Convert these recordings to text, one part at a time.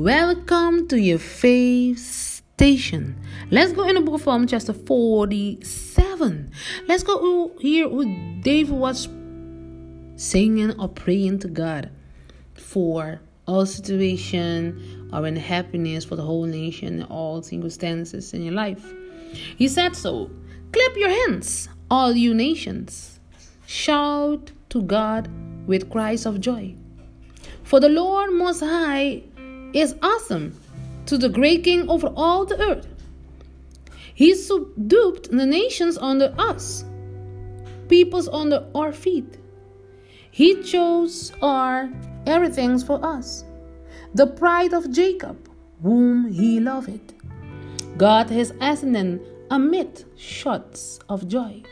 Welcome to your faith station. Let's go in the book of Psalm chapter 47. Let's go here with David was singing or praying to God for all situation or in happiness for the whole nation, all circumstances in your life. He said so. Clap your hands, all you nations. Shout to God with cries of joy. For the Lord Most High is awesome to the great king over all the earth. He subdued the nations under us, peoples under our feet. He chose our everything for us, the pride of Jacob, whom he loved. God has ascended amid shouts of joy.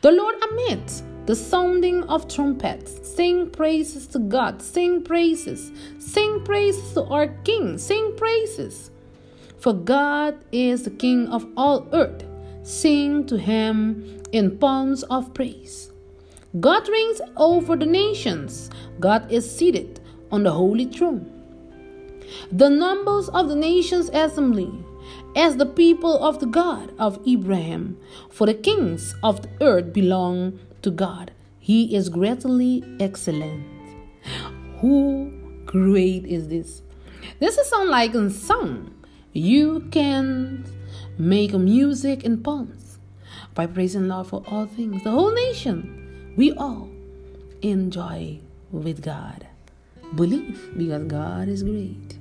The Lord amidst the sounding of trumpets. Sing praises to God. Sing praises. Sing praises to our King. Sing praises. For God is the King of all earth. Sing to him in psalms of praise. God reigns over the nations. God is seated on the holy throne. The numbers of the nations assembly as the people of the God of Abraham, for the kings of the earth belong to God. He is greatly excellent. Who great is this? This is sound like a song. You can make music in psalms by praising Lord for all things. The whole nation, we all enjoy with God. Believe because God is great.